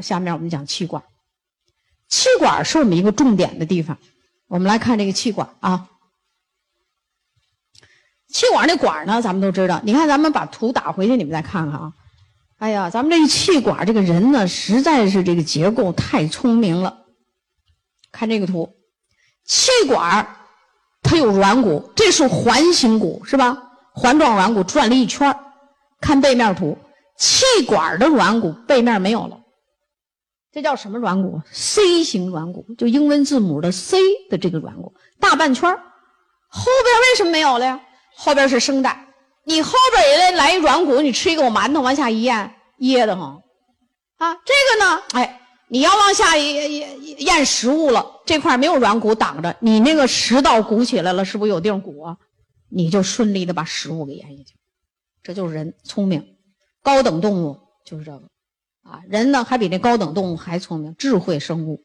下面我们讲气管。气管是我们一个重点的地方。我们来看这个气管啊。气管那管呢，咱们都知道。你看，咱们把图打回去，你们再看看啊。哎呀，咱们这个气管，这个人呢，实在是这个结构太聪明了。看这个图，气管它有软骨，这是环形骨，是吧？环状软骨转了一圈看背面图，气管的软骨背面没有了，这叫什么软骨？C 型软骨，就英文字母的 C 的这个软骨，大半圈后边为什么没有了呀？后边是声带。你后边也得来一软骨，你吃一口馒头往下一咽，噎得慌。啊，这个呢，哎，你要往下咽咽咽食物了，这块没有软骨挡着，你那个食道鼓起来了，是不是有地方鼓啊？你就顺利的把食物给咽下去。这就是人聪明，高等动物就是这个，啊，人呢还比那高等动物还聪明，智慧生物，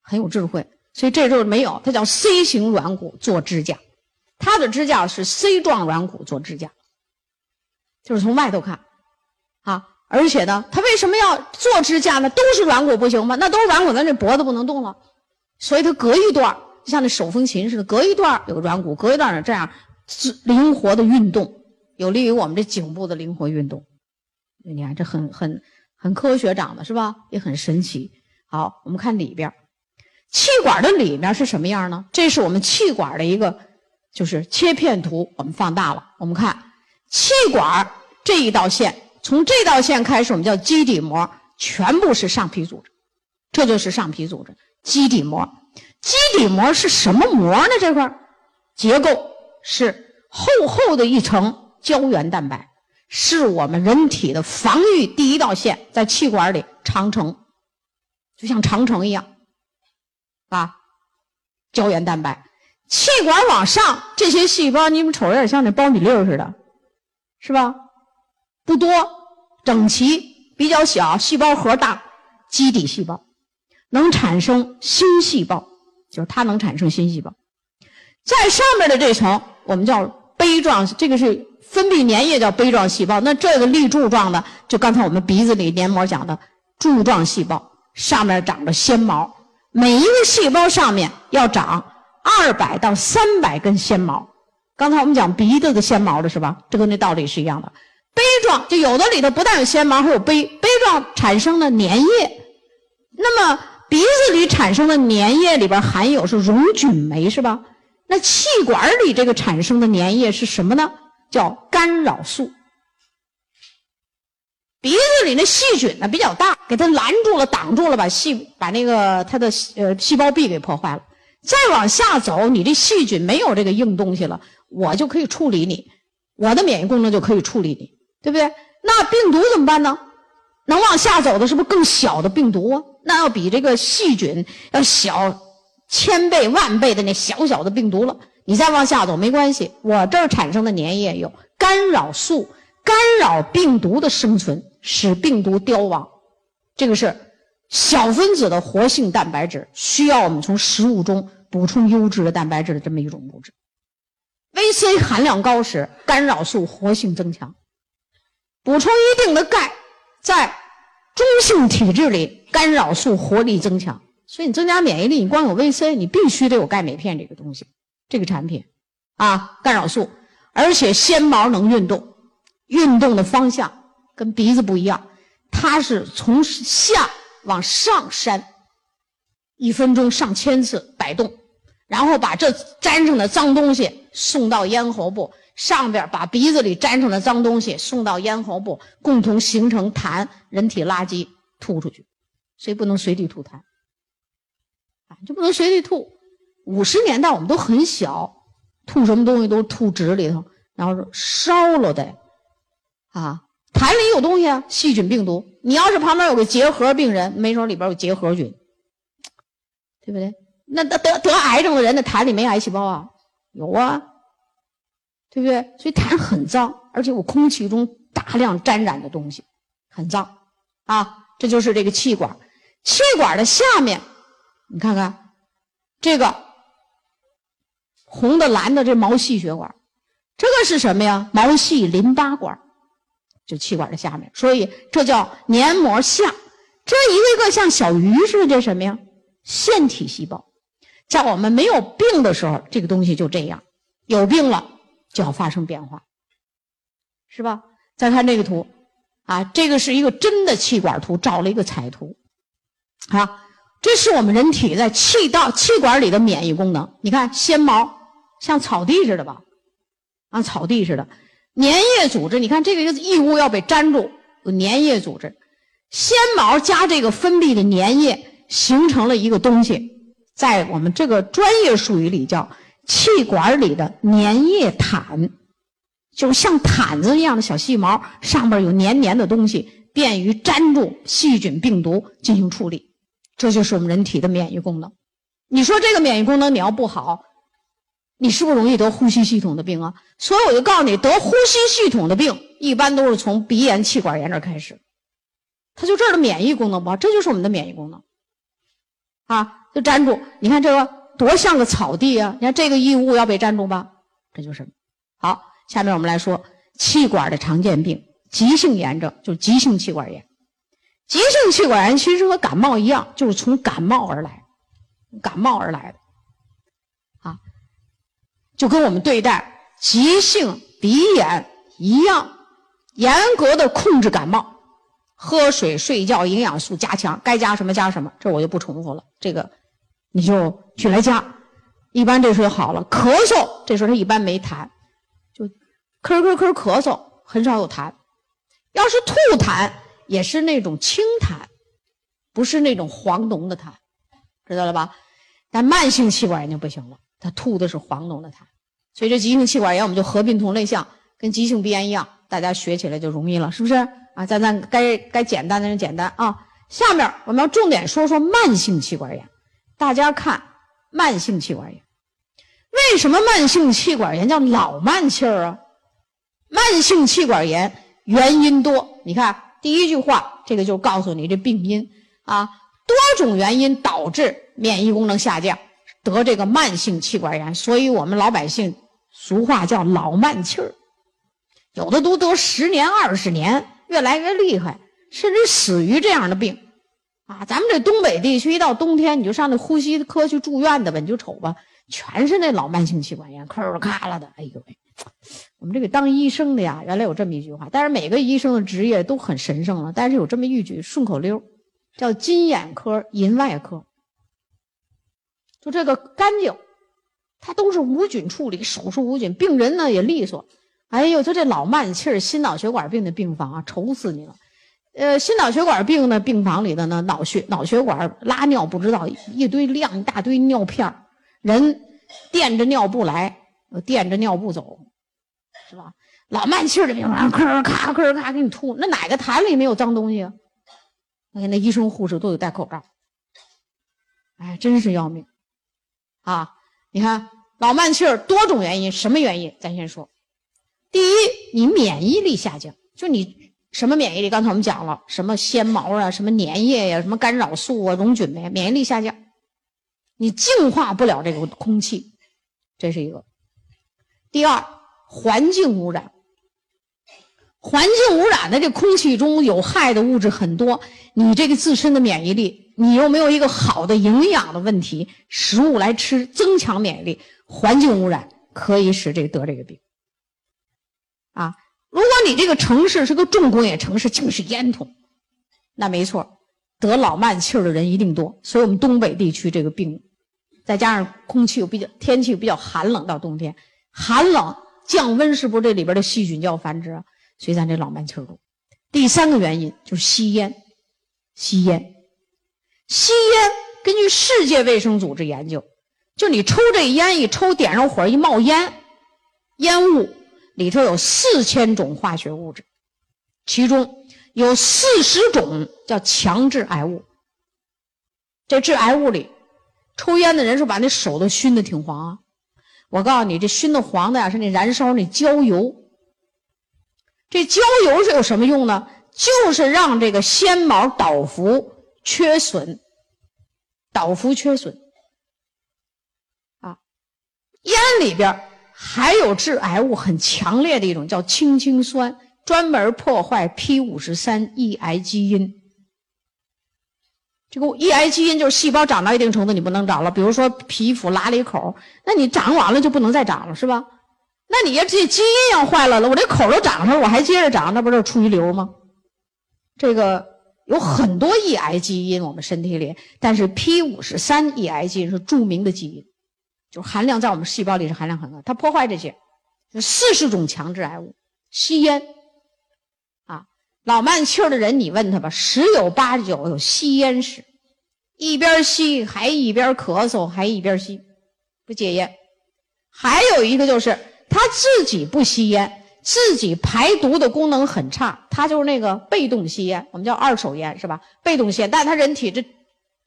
很有智慧。所以这就是没有，它叫 C 型软骨做支架，它的支架是 C 状软骨做支架。就是从外头看，啊，而且呢，它为什么要做支架呢？都是软骨不行吗？那都是软骨，咱这脖子不能动了，所以它隔一段就像那手风琴似的，隔一段有个软骨，隔一段这样灵活的运动，有利于我们这颈部的灵活运动。你看，这很很很科学长的是吧？也很神奇。好，我们看里边，气管的里面是什么样呢？这是我们气管的一个就是切片图，我们放大了，我们看。气管这一道线，从这道线开始，我们叫基底膜，全部是上皮组织，这就是上皮组织。基底膜，基底膜是什么膜呢？这块结构是厚厚的一层胶原蛋白，是我们人体的防御第一道线，在气管里长城，就像长城一样，啊，胶原蛋白。气管往上，这些细胞，你们瞅着有点像那苞米粒儿似的。是吧？不多，整齐，比较小，细胞核大，基底细胞能产生新细胞，就是它能产生新细胞。在上面的这层我们叫杯状，这个是分泌粘液叫杯状细胞。那这个立柱状的，就刚才我们鼻子里黏膜讲的柱状细胞，上面长着纤毛，每一个细胞上面要长二百到三百根纤毛。刚才我们讲鼻子的纤毛的是吧？这跟那道理是一样的。杯状就有的里头不但有纤毛，还有杯杯状产生的粘液。那么鼻子里产生的粘液里边含有是溶菌酶是吧？那气管里这个产生的粘液是什么呢？叫干扰素。鼻子里那细菌呢比较大，给它拦住了、挡住了，把细把那个它的呃细胞壁给破坏了。再往下走，你这细菌没有这个硬东西了。我就可以处理你，我的免疫功能就可以处理你，对不对？那病毒怎么办呢？能往下走的是不是更小的病毒啊？那要比这个细菌要小千倍万倍的那小小的病毒了。你再往下走没关系，我这儿产生的粘液有干扰素，干扰病毒的生存，使病毒凋亡。这个是小分子的活性蛋白质，需要我们从食物中补充优质的蛋白质的这么一种物质。VC 含量高时，干扰素活性增强；补充一定的钙，在中性体质里，干扰素活力增强。所以你增加免疫力，你光有 VC，你必须得有钙镁片这个东西，这个产品啊，干扰素，而且纤毛能运动，运动的方向跟鼻子不一样，它是从下往上扇，一分钟上千次摆动。然后把这粘上的脏东西送到咽喉部上边，把鼻子里粘上的脏东西送到咽喉部，共同形成痰，人体垃圾吐出去，所以不能随地吐痰，啊，就不能随地吐。五十年代我们都很小，吐什么东西都吐纸里头，然后烧了的，啊，痰里有东西啊，细菌、病毒。你要是旁边有个结核病人，没准里边有结核菌，对不对？那得得得癌症的人那痰里没癌细胞啊？有啊，对不对？所以痰很脏，而且我空气中大量沾染的东西，很脏啊。这就是这个气管，气管的下面，你看看这个红的、蓝的，这毛细血管，这个是什么呀？毛细淋巴管，就气管的下面。所以这叫黏膜下。这一个个像小鱼似的，这什么呀？腺体细胞。在我们没有病的时候，这个东西就这样；有病了，就要发生变化，是吧？再看这个图，啊，这个是一个真的气管图，照了一个彩图，啊，这是我们人体在气道、气管里的免疫功能。你看，纤毛像草地似的吧？啊，草地似的，粘液组织。你看这个异物要被粘住，有粘液组织，纤毛加这个分泌的粘液，形成了一个东西。在我们这个专业术语里叫气管里的粘液毯，就是像毯子一样的小细毛，上面有黏黏的东西，便于粘住细菌、病毒进行处理。这就是我们人体的免疫功能。你说这个免疫功能你要不好，你是不是容易得呼吸系统的病啊？所以我就告诉你，得呼吸系统的病一般都是从鼻炎、气管炎这开始。它就这儿的免疫功能不好，这就是我们的免疫功能啊。就粘住，你看这个多像个草地啊！你看这个异物要被粘住吧，这就是好。下面我们来说气管的常见病，急性炎症就是急性气管炎。急性气管炎其实和感冒一样，就是从感冒而来，感冒而来的，就跟我们对待急性鼻炎一样，严格的控制感冒，喝水、睡觉、营养素加强，该加什么加什么，这我就不重复了。这个。你就去来加，一般这时候好了。咳嗽这时候他一般没痰，就咳咳咳咳嗽，很少有痰。要是吐痰，也是那种清痰，不是那种黄浓的痰，知道了吧？但慢性气管炎就不行了，他吐的是黄浓的痰。所以这急性气管炎我们就合并同类项，跟急性鼻炎一样，大家学起来就容易了，是不是？啊，咱咱该该简单的人简单啊。下面我们要重点说说慢性气管炎。大家看，慢性气管炎，为什么慢性气管炎叫老慢气儿啊？慢性气管炎原因多，你看第一句话，这个就告诉你这病因啊，多种原因导致免疫功能下降，得这个慢性气管炎，所以我们老百姓俗话叫老慢气儿，有的都得十年二十年，越来越厉害，甚至死于这样的病。啊，咱们这东北地区一到冬天，你就上那呼吸科去住院的吧，你就瞅吧，全是那老慢性气管炎，咳了咔啦的。哎呦喂，我们这个当医生的呀，原来有这么一句话，但是每个医生的职业都很神圣了，但是有这么一句顺口溜，叫金眼科、银外科，就这个干净，他都是无菌处理，手术无菌，病人呢也利索。哎呦，就这老慢气儿、心脑血管病的病房啊，愁死你了。呃，心脑血管病的病房里的呢，脑血脑血管拉尿不知道一堆量一大堆尿片人垫着尿布来，垫着尿布走，是吧？老慢气儿的病房，咔咔咳咔给你吐，那哪个痰里没有脏东西啊？那医生护士都得戴口罩，哎，真是要命啊！你看老慢气儿多种原因，什么原因？咱先说，第一，你免疫力下降，就你。什么免疫力？刚才我们讲了，什么纤毛啊，什么粘液呀，什么干扰素啊，溶菌酶，免疫力下降，你净化不了这个空气，这是一个。第二，环境污染，环境污染的这空气中有害的物质很多，你这个自身的免疫力，你又没有一个好的营养的问题，食物来吃增强免疫力，环境污染可以使这得这个病，啊。如果你这个城市是个重工业城市，尽是烟囱，那没错，得老慢气儿的人一定多。所以，我们东北地区这个病，再加上空气又比较天气又比较寒冷，到冬天寒冷降温，是不是这里边的细菌就要繁殖啊？所以咱这老慢气儿多。第三个原因就是吸烟，吸烟，吸烟。根据世界卫生组织研究，就你抽这烟一抽，点上火一冒烟，烟雾。里头有四千种化学物质，其中有四十种叫强致癌物。这致癌物里，抽烟的人是把那手都熏得挺黄啊。我告诉你，这熏的黄的呀，是那燃烧那焦油。这焦油是有什么用呢？就是让这个纤毛倒伏缺损，导幅缺损。啊，烟里边。还有致癌物很强烈的一种叫氢氰酸，专门破坏 p 五十三抑癌基因。这个抑癌基因就是细胞长到一定程度你不能长了，比如说皮肤拉了一口，那你长完了就不能再长了，是吧？那你要这基因要坏了了，我这口都长上了，我还接着长，那不是出一瘤吗？这个有很多抑癌基因我们身体里，但是 P 五十三抑癌基因是著名的基因，就是含量在我们细胞里是含量很高，它破坏这些，就四十种强致癌物，吸烟，啊，老慢气儿的人你问他吧，十有八九有吸烟史，一边吸还一边咳嗽，还一边吸，不戒烟，还有一个就是。他自己不吸烟，自己排毒的功能很差，他就是那个被动吸烟，我们叫二手烟，是吧？被动吸烟，但他人体质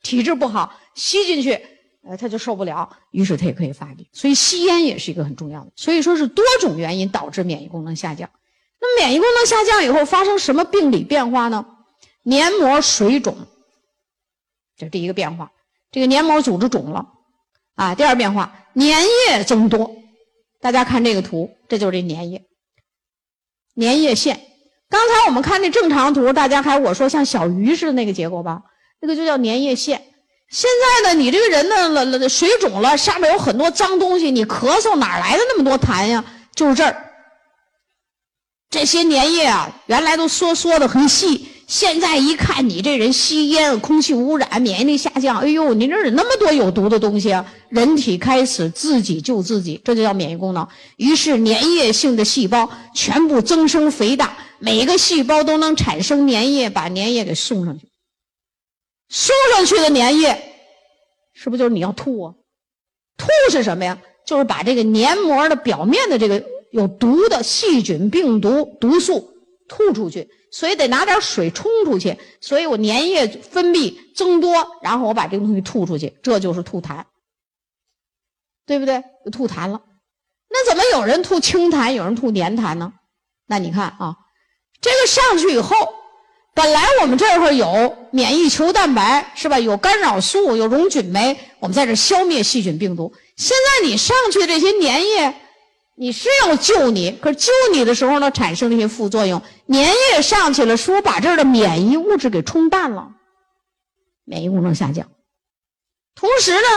体质不好，吸进去，呃，他就受不了，于是他也可以发病。所以吸烟也是一个很重要的。所以说是多种原因导致免疫功能下降。那免疫功能下降以后发生什么病理变化呢？黏膜水肿，这是第一个变化，这个黏膜组织肿了，啊，第二变化，粘液增多。大家看这个图，这就是这粘液，粘液腺。刚才我们看那正常图，大家还我说像小鱼似的那个结构吧，那个就叫粘液腺。现在呢，你这个人呢了了水肿了，下面有很多脏东西，你咳嗽哪来的那么多痰呀？就是这儿，这些粘液啊，原来都缩缩的很细。现在一看你这人吸烟，空气污染，免疫力下降，哎呦，你这是那么多有毒的东西啊！人体开始自己救自己，这就叫免疫功能。于是粘液性的细胞全部增生肥大，每个细胞都能产生粘液，把粘液给送上去。送上去的粘液，是不是就是你要吐啊？吐是什么呀？就是把这个黏膜的表面的这个有毒的细菌、病毒、毒素吐出去。所以得拿点水冲出去，所以我粘液分泌增多，然后我把这个东西吐出去，这就是吐痰，对不对？吐痰了。那怎么有人吐清痰，有人吐粘痰呢？那你看啊，这个上去以后，本来我们这会儿有免疫球蛋白是吧？有干扰素，有溶菌酶，我们在这消灭细菌病毒。现在你上去这些粘液。你是要救你，可是救你的时候呢，产生了一些副作用。粘液上去了，说把这儿的免疫物质给冲淡了，免疫功能下降。同时呢，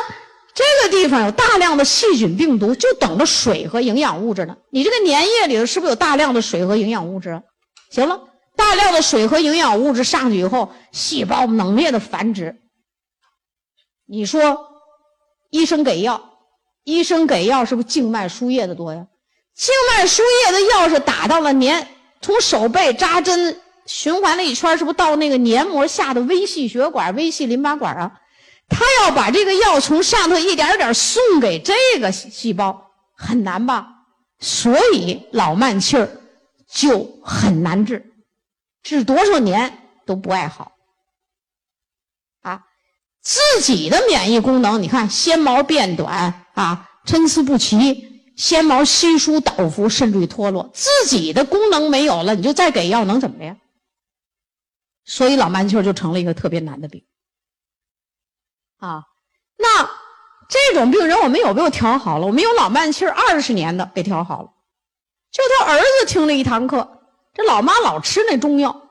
这个地方有大量的细菌病毒，就等着水和营养物质呢。你这个粘液里头是不是有大量的水和营养物质？行了，大量的水和营养物质上去以后，细胞猛烈的繁殖。你说，医生给药。医生给药是不是静脉输液的多呀？静脉输液的药是打到了黏，从手背扎针循环了一圈，是不是到那个黏膜下的微细血管、微细淋巴管啊？他要把这个药从上头一点点送给这个细胞，很难吧？所以老慢气儿就很难治，治多少年都不爱好。啊，自己的免疫功能，你看纤毛变短。啊，参差不齐，纤毛稀疏倒伏，甚至于脱落，自己的功能没有了，你就再给药能怎么的呀？所以老慢气儿就成了一个特别难的病。啊，那这种病人我们有没有调好了？我们有老慢气儿二十年的给调好了。就他儿子听了一堂课，这老妈老吃那中药，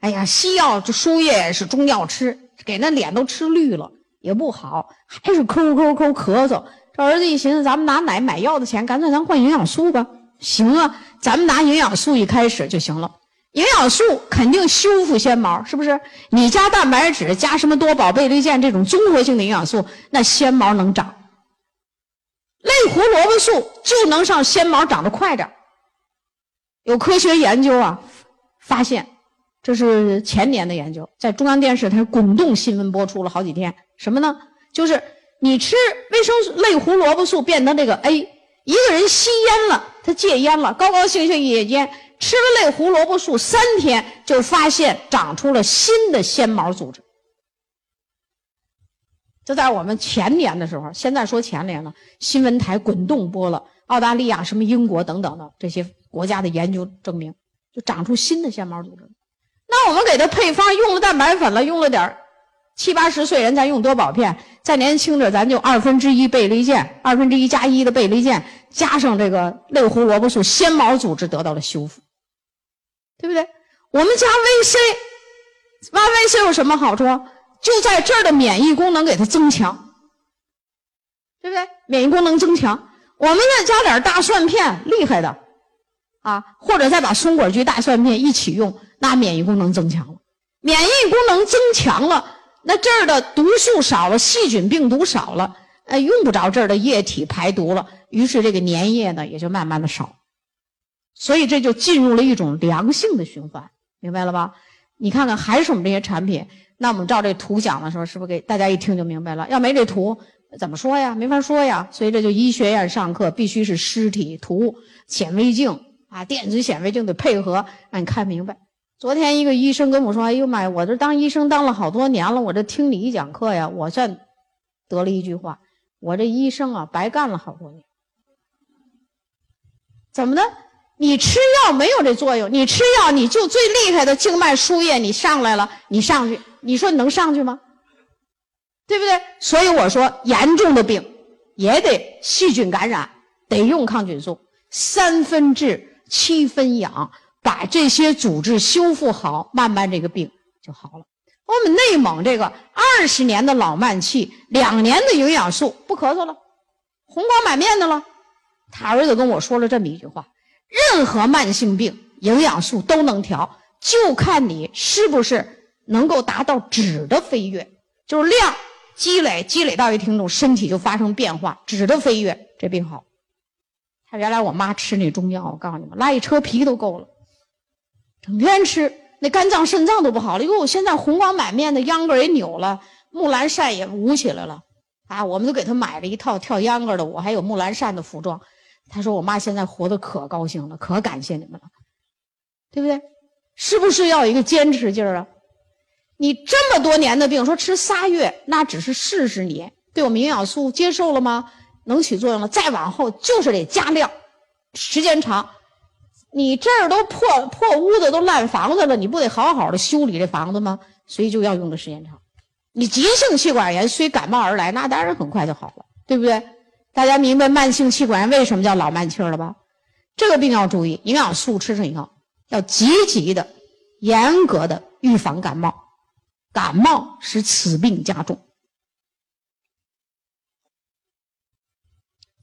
哎呀，西药这输液是中药吃，给那脸都吃绿了，也不好，还是抠抠抠咳嗽。这儿子一寻思，咱们拿奶买药的钱，干脆咱换营养素吧。行啊，咱们拿营养素一开始就行了。营养素肯定修复纤毛，是不是？你加蛋白质，加什么多宝贝利健这种综合性的营养素，那纤毛能长。类胡萝卜素就能让纤毛长得快点。有科学研究啊，发现这是前年的研究，在中央电视台滚动新闻播出了好几天。什么呢？就是。你吃维生素类胡萝卜素变成这个 A，一个人吸烟了，他戒烟了，高高兴兴一戒烟，吃了类胡萝卜素三天，就发现长出了新的纤毛组织。就在我们前年的时候，现在说前年了，新闻台滚动播了澳大利亚、什么英国等等的这些国家的研究证明，就长出新的纤毛组织。那我们给他配方用了蛋白粉了，用了点。七八十岁人，咱用多宝片；再年轻点，咱就二分之一倍立健，二分之一加一的倍立健，加上这个类胡萝卜素，纤毛组织得到了修复，对不对？我们加 VC，挖 VC 有什么好处？就在这儿的免疫功能给它增强，对不对？免疫功能增强，我们再加点大蒜片，厉害的，啊，或者再把松果菊、大蒜片一起用，那免疫功能增强了。免疫功能增强了，那这儿的毒素少了，细菌病毒少了，哎，用不着这儿的液体排毒了，于是这个粘液呢也就慢慢的少，所以这就进入了一种良性的循环，明白了吧？你看看，还是我们这些产品。那我们照这图讲的时候，是不是给大家一听就明白了？要没这图，怎么说呀？没法说呀。所以这就医学院上课必须是尸体图、显微镜啊，电子显微镜得配合，让你看明白。昨天一个医生跟我说：“哎呦妈呀，我这当医生当了好多年了，我这听你一讲课呀，我算得了一句话，我这医生啊白干了好多年。怎么的？你吃药没有这作用，你吃药你就最厉害的静脉输液，你上来了，你上去。”你说你能上去吗？对不对？所以我说，严重的病也得细菌感染，得用抗菌素，三分治七分养，把这些组织修复好，慢慢这个病就好了。我们内蒙这个二十年的老慢气，两年的营养素不咳嗽了，红光满面的了。他儿子跟我说了这么一句话：任何慢性病，营养素都能调，就看你是不是。能够达到质的飞跃，就是量积累积累到一定程度，身体就发生变化，质的飞跃，这病好。他原来我妈吃那中药，我告诉你们，拉一车皮都够了，整天吃，那肝脏肾脏都不好了。因为我，现在红光满面的，秧歌也扭了，木兰扇也舞起来了，啊，我们都给他买了一套跳秧歌的，我还有木兰扇的服装。他说我妈现在活得可高兴了，可感谢你们了，对不对？是不是要有一个坚持劲儿啊？你这么多年的病，说吃仨月，那只是试试你对我们营养素接受了吗？能起作用了，再往后就是得加量，时间长。你这儿都破破屋子，都烂房子了，你不得好好的修理这房子吗？所以就要用的时间长。你急性气管炎虽感冒而来，那当然很快就好了，对不对？大家明白慢性气管炎为什么叫老慢气了吧？这个病要注意，营养素吃上以后，要积极的、严格的预防感冒。感冒使此病加重，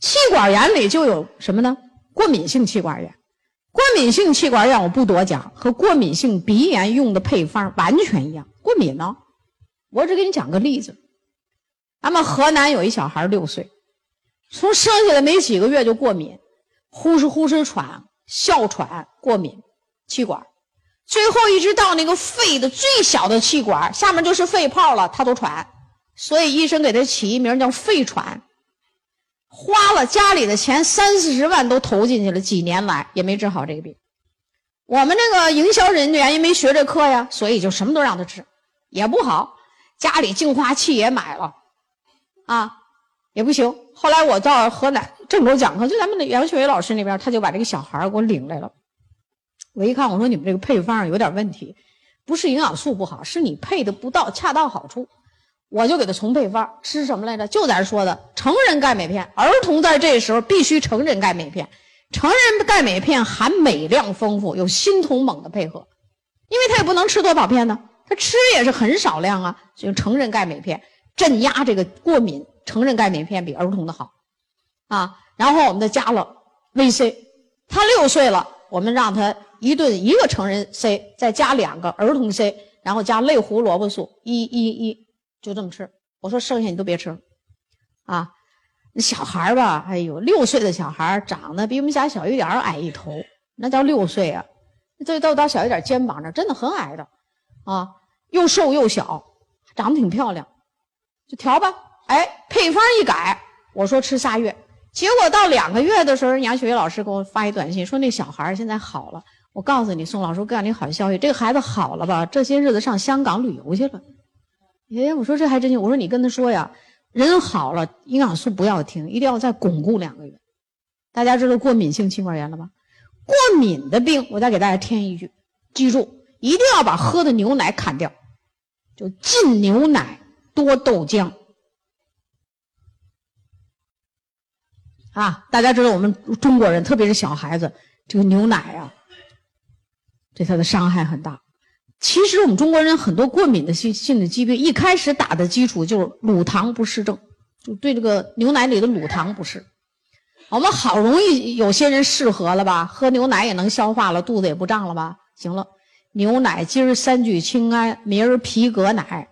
气管炎里就有什么呢？过敏性气管炎，过敏性气管炎我不多讲，和过敏性鼻炎用的配方完全一样。过敏呢，我只给你讲个例子。咱们河南有一小孩六岁，从生下来没几个月就过敏，呼哧呼哧喘，哮喘，过敏，气管。最后一直到那个肺的最小的气管，下面就是肺泡了，他都喘，所以医生给他起一名叫肺喘。花了家里的钱三四十万都投进去了，几年来也没治好这个病。我们这个营销人员也没学这课呀，所以就什么都让他吃，也不好。家里净化器也买了，啊，也不行。后来我到河南郑州讲课，就咱们的杨学伟老师那边，他就把这个小孩给我领来了。我一看，我说你们这个配方有点问题，不是营养素不好，是你配的不到恰到好处。我就给他重配方，吃什么来着？就咱说的成人钙镁片，儿童在这时候必须成人钙镁片。成人钙镁片含镁量丰富，有锌铜锰的配合，因为他也不能吃多少片呢，他吃也是很少量啊。所以成人钙镁片镇压这个过敏，成人钙镁片比儿童的好啊。然后我们再加了 VC，他六岁了，我们让他。一顿一个成人 C，再加两个儿童 C，然后加类胡萝卜素一一一，就这么吃。我说剩下你都别吃了，啊，那小孩吧，哎呦，六岁的小孩长得比我们家小一点矮一头，那叫六岁啊，这到到小一点肩膀这真的很矮的，啊，又瘦又小，长得挺漂亮，就调吧。哎，配方一改，我说吃仨月，结果到两个月的时候，杨雪雪老师给我发一短信说那小孩现在好了。我告诉你，宋老师，我告诉你好消息，这个孩子好了吧？这些日子上香港旅游去了。哎，我说这还真行。我说你跟他说呀，人好了，营养素不要停，一定要再巩固两个月。大家知道过敏性气管炎了吧？过敏的病，我再给大家添一句，记住，一定要把喝的牛奶砍掉，就禁牛奶，多豆浆。啊，大家知道我们中国人，特别是小孩子，这个牛奶啊。对他的伤害很大，其实我们中国人很多过敏的性性的疾病，一开始打的基础就是乳糖不适症，就对这个牛奶里的乳糖不适。我们好容易有些人适合了吧，喝牛奶也能消化了，肚子也不胀了吧？行了，牛奶今儿三聚氰胺，明儿皮革奶，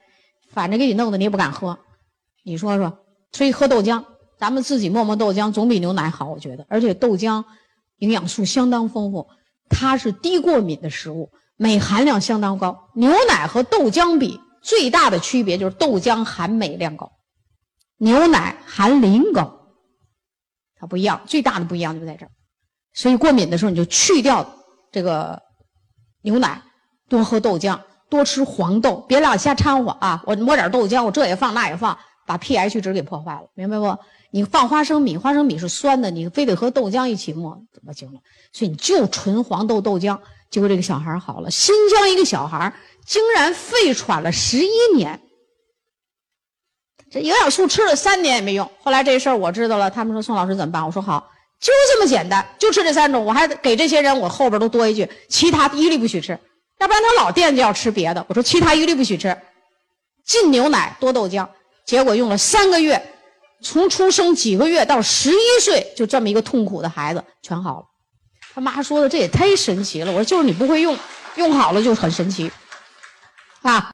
反正给你弄的你也不敢喝。你说说，所以喝豆浆，咱们自己磨磨豆浆总比牛奶好，我觉得。而且豆浆营养素相当丰富，它是低过敏的食物。镁含量相当高，牛奶和豆浆比最大的区别就是豆浆含镁量高，牛奶含磷高，它不一样，最大的不一样就在这儿。所以过敏的时候你就去掉这个牛奶，多喝豆浆，多吃黄豆，别老瞎掺和啊！我抹点豆浆，我这也放那也放，把 pH 值给破坏了，明白不？你放花生米，花生米是酸的，你非得和豆浆一起磨，怎么行了？所以你就纯黄豆豆浆。结果这个小孩好了，新疆一个小孩竟然肺喘了十一年，这营养素吃了三年也没用。后来这事儿我知道了，他们说宋老师怎么办？我说好，就这么简单，就吃这三种。我还给这些人，我后边都多一句，其他一律不许吃，要不然他老惦记要吃别的。我说其他一律不许吃，进牛奶，多豆浆。结果用了三个月，从出生几个月到十一岁，就这么一个痛苦的孩子全好了。他妈说的这也太神奇了，我说就是你不会用，用好了就很神奇，啊。